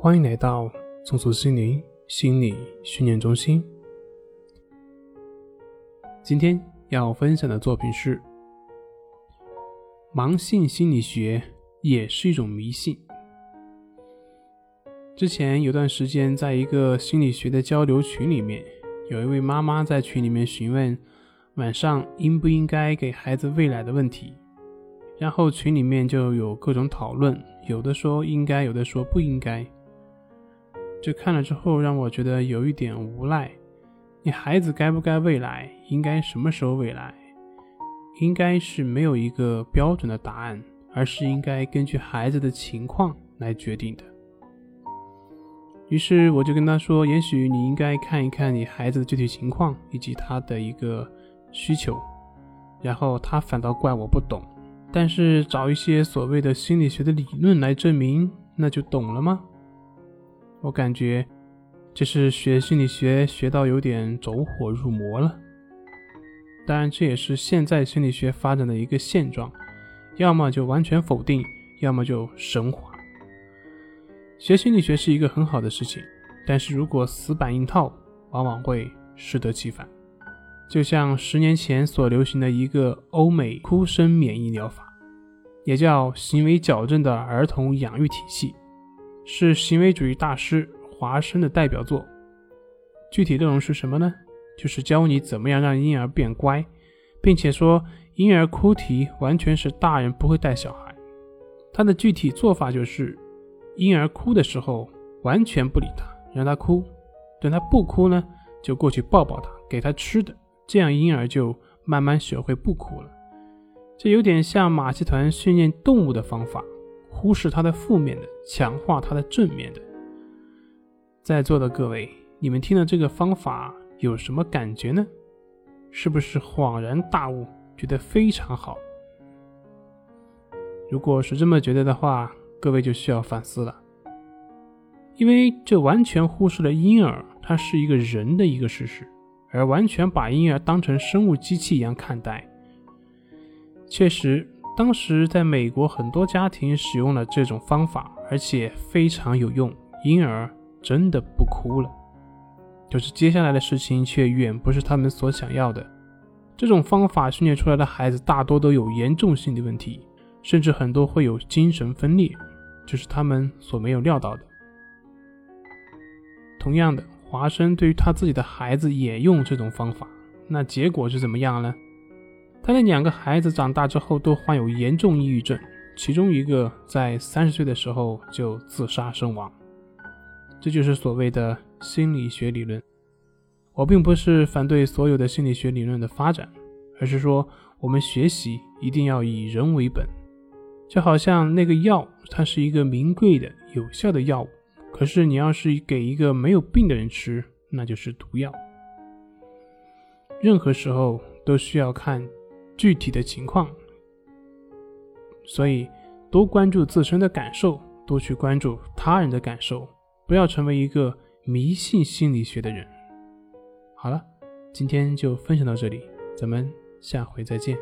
欢迎来到松鼠心灵心理训练中心。今天要分享的作品是：盲信心理学也是一种迷信。之前有段时间，在一个心理学的交流群里面，有一位妈妈在群里面询问晚上应不应该给孩子喂奶的问题，然后群里面就有各种讨论，有的说应该，有的说不应该。这看了之后，让我觉得有一点无奈。你孩子该不该喂奶，应该什么时候喂奶，应该是没有一个标准的答案，而是应该根据孩子的情况来决定的。于是我就跟他说：“也许你应该看一看你孩子的具体情况以及他的一个需求。”然后他反倒怪我不懂，但是找一些所谓的心理学的理论来证明，那就懂了吗？我感觉这是学心理学学到有点走火入魔了。当然，这也是现在心理学发展的一个现状，要么就完全否定，要么就神话。学心理学是一个很好的事情，但是如果死板硬套，往往会适得其反。就像十年前所流行的一个欧美哭声免疫疗法，也叫行为矫正的儿童养育体系。是行为主义大师华生的代表作。具体内容是什么呢？就是教你怎么样让婴儿变乖，并且说婴儿哭啼完全是大人不会带小孩。他的具体做法就是，婴儿哭的时候完全不理他，让他哭；等他不哭呢，就过去抱抱他，给他吃的，这样婴儿就慢慢学会不哭了。这有点像马戏团训练动物的方法。忽视他的负面的，强化他的正面的。在座的各位，你们听了这个方法有什么感觉呢？是不是恍然大悟，觉得非常好？如果是这么觉得的话，各位就需要反思了，因为这完全忽视了婴儿他是一个人的一个事实，而完全把婴儿当成生物机器一样看待。确实。当时在美国，很多家庭使用了这种方法，而且非常有用，婴儿真的不哭了。就是接下来的事情却远不是他们所想要的。这种方法训练出来的孩子大多都有严重心理问题，甚至很多会有精神分裂，这是他们所没有料到的。同样的，华生对于他自己的孩子也用这种方法，那结果是怎么样呢？他的两个孩子长大之后都患有严重抑郁症，其中一个在三十岁的时候就自杀身亡。这就是所谓的心理学理论。我并不是反对所有的心理学理论的发展，而是说我们学习一定要以人为本。就好像那个药，它是一个名贵的有效的药物，可是你要是给一个没有病的人吃，那就是毒药。任何时候都需要看。具体的情况，所以多关注自身的感受，多去关注他人的感受，不要成为一个迷信心理学的人。好了，今天就分享到这里，咱们下回再见。